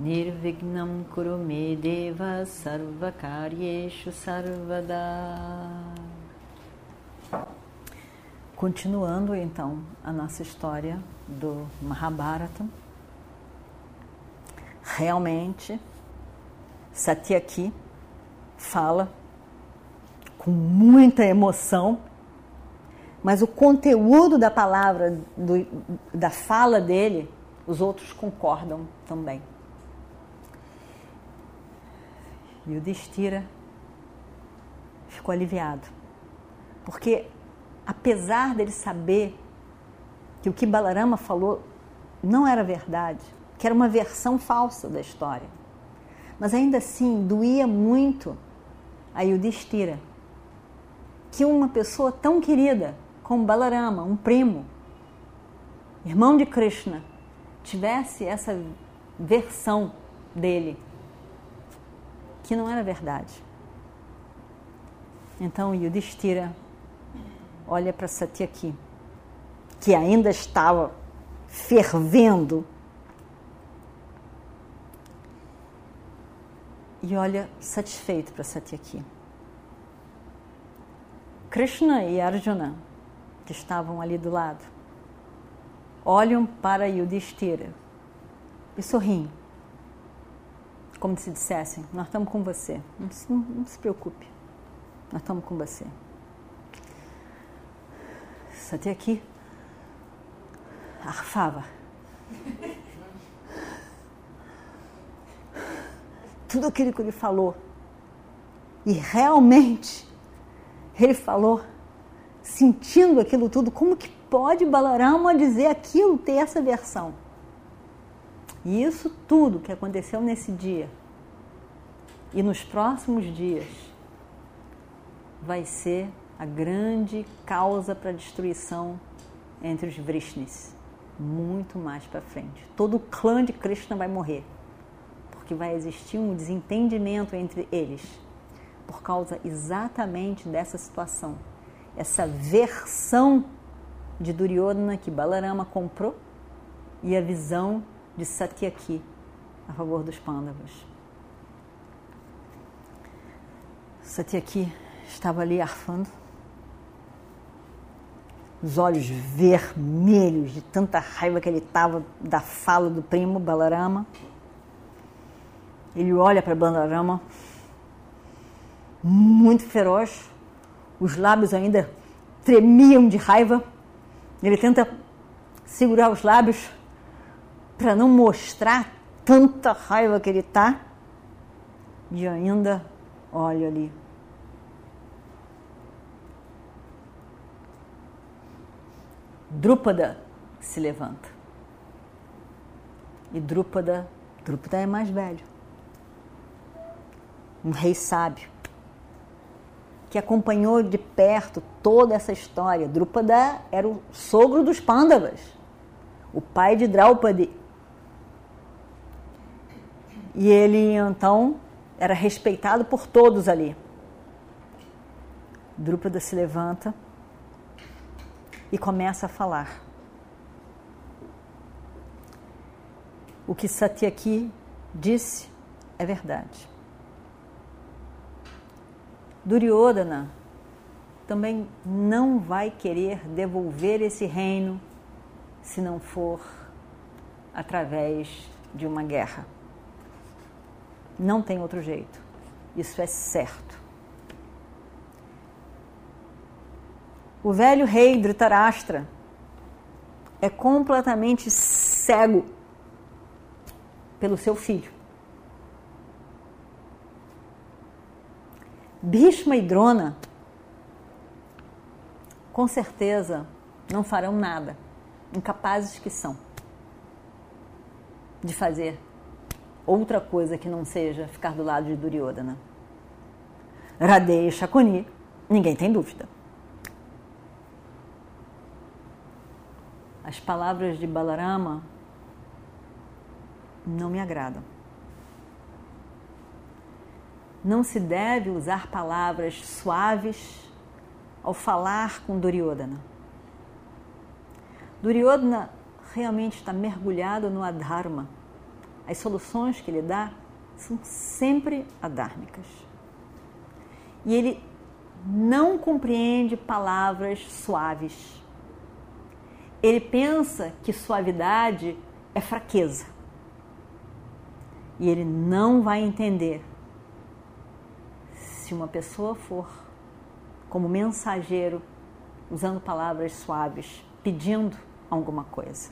Nirvignam Kurumedeva Sarvakaryeshu Sarvada Continuando então a nossa história do Mahabharata, realmente Satyaki fala com muita emoção, mas o conteúdo da palavra, do, da fala dele, os outros concordam também. E o Destira ficou aliviado, porque apesar dele saber que o que Balarama falou não era verdade, que era uma versão falsa da história, mas ainda assim doía muito a Yudhishthira que uma pessoa tão querida como Balarama, um primo, irmão de Krishna, tivesse essa versão dele que não era verdade. Então Yudhishthira olha para Satyaki, que ainda estava fervendo, e olha satisfeito para Satyaki. Krishna e Arjuna, que estavam ali do lado, olham para Yudhishthira e sorriem, como se dissessem: Nós estamos com você, não se, não, se preocupe, nós estamos com você até aqui, arfava. Tudo aquilo que ele falou. E realmente, ele falou, sentindo aquilo tudo, como que pode Balarama dizer aquilo, ter essa versão? E isso tudo que aconteceu nesse dia e nos próximos dias vai ser a grande causa para a destruição entre os Vrishnis. Muito mais para frente. Todo o clã de Krishna vai morrer, porque vai existir um desentendimento entre eles, por causa exatamente dessa situação. Essa versão de Duryodhana que Balarama comprou e a visão de Satyaki a favor dos Pandavas. Satyaki estava ali arfando os olhos vermelhos de tanta raiva que ele estava da fala do primo Balarama. Ele olha para Balarama, muito feroz, os lábios ainda tremiam de raiva. Ele tenta segurar os lábios para não mostrar tanta raiva que ele está. E ainda olha ali Drúpada se levanta. E Drúpada, Drúpada é mais velho. Um rei sábio que acompanhou de perto toda essa história. Drúpada era o sogro dos Pandavas, o pai de Draupadi. E ele então era respeitado por todos ali. Drúpada se levanta e começa a falar. O que Satyaki disse é verdade. Duryodhana também não vai querer devolver esse reino se não for através de uma guerra. Não tem outro jeito. Isso é certo. O velho rei Dhritarashtra é completamente cego pelo seu filho. Bhishma e Drona com certeza não farão nada, incapazes que são, de fazer outra coisa que não seja ficar do lado de Duryodhana. Radhe e Shakuni, ninguém tem dúvida. As palavras de Balarama não me agradam. Não se deve usar palavras suaves ao falar com Duryodhana. Duryodhana realmente está mergulhado no adharma. As soluções que ele dá são sempre adármicas. E ele não compreende palavras suaves. Ele pensa que suavidade é fraqueza. E ele não vai entender se uma pessoa for como mensageiro, usando palavras suaves, pedindo alguma coisa.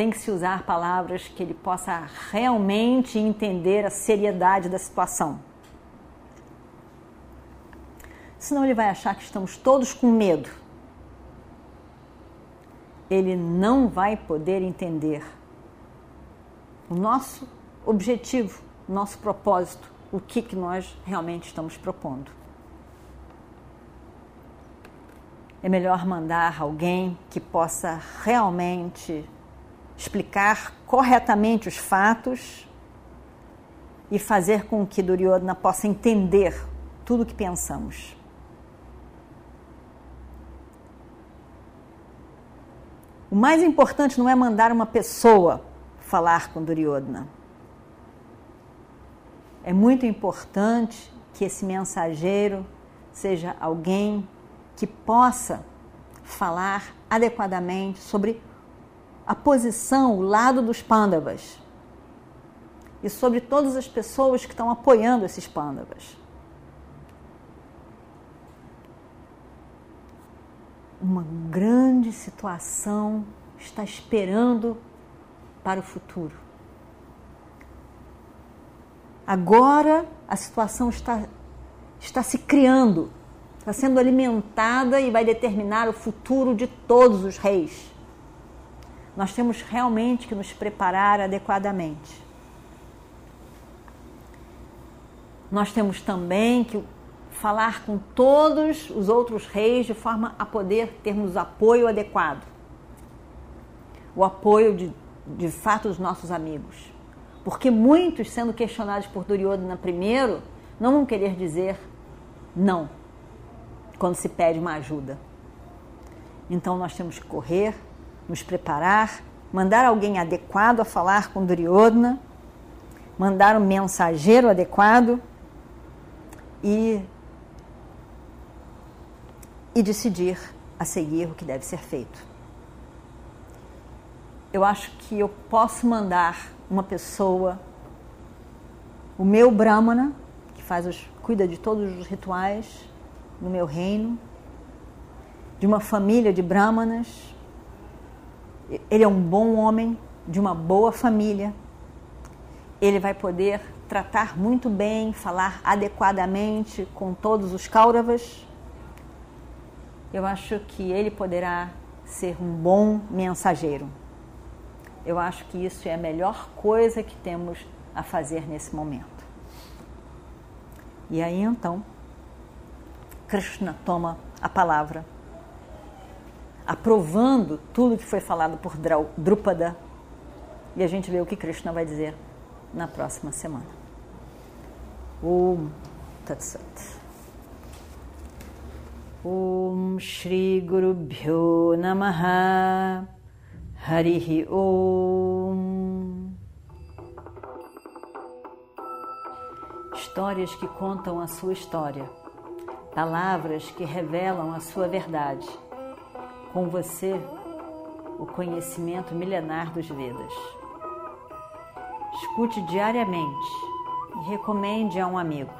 Tem que se usar palavras que ele possa realmente entender a seriedade da situação. Senão ele vai achar que estamos todos com medo. Ele não vai poder entender o nosso objetivo, nosso propósito, o que, que nós realmente estamos propondo. É melhor mandar alguém que possa realmente explicar corretamente os fatos e fazer com que Duryodhana possa entender tudo o que pensamos. O mais importante não é mandar uma pessoa falar com Duryodhana é muito importante que esse mensageiro seja alguém que possa falar adequadamente sobre a posição, o lado dos pândavas e sobre todas as pessoas que estão apoiando esses pândavas. Uma grande situação está esperando para o futuro. Agora a situação está, está se criando, está sendo alimentada e vai determinar o futuro de todos os reis. Nós temos realmente que nos preparar adequadamente. Nós temos também que falar com todos os outros reis de forma a poder termos apoio adequado. O apoio de, de fato dos nossos amigos. Porque muitos, sendo questionados por Duryodhana primeiro, não vão querer dizer não quando se pede uma ajuda. Então nós temos que correr, nos preparar, mandar alguém adequado a falar com Duryodhana, mandar um mensageiro adequado e, e decidir a seguir o que deve ser feito. Eu acho que eu posso mandar uma pessoa, o meu Brahmana, que faz os, cuida de todos os rituais no meu reino, de uma família de Brahmanas. Ele é um bom homem, de uma boa família. Ele vai poder tratar muito bem, falar adequadamente com todos os Kauravas. Eu acho que ele poderá ser um bom mensageiro. Eu acho que isso é a melhor coisa que temos a fazer nesse momento. E aí então, Krishna toma a palavra, aprovando tudo que foi falado por Drupada, e a gente vê o que Krishna vai dizer na próxima semana. Om Tat Sat. Om Shri Guru Bhyo Namaha Harihi Om. Histórias que contam a sua história, palavras que revelam a sua verdade. Com você, o conhecimento milenar dos Vedas. Escute diariamente e recomende a um amigo.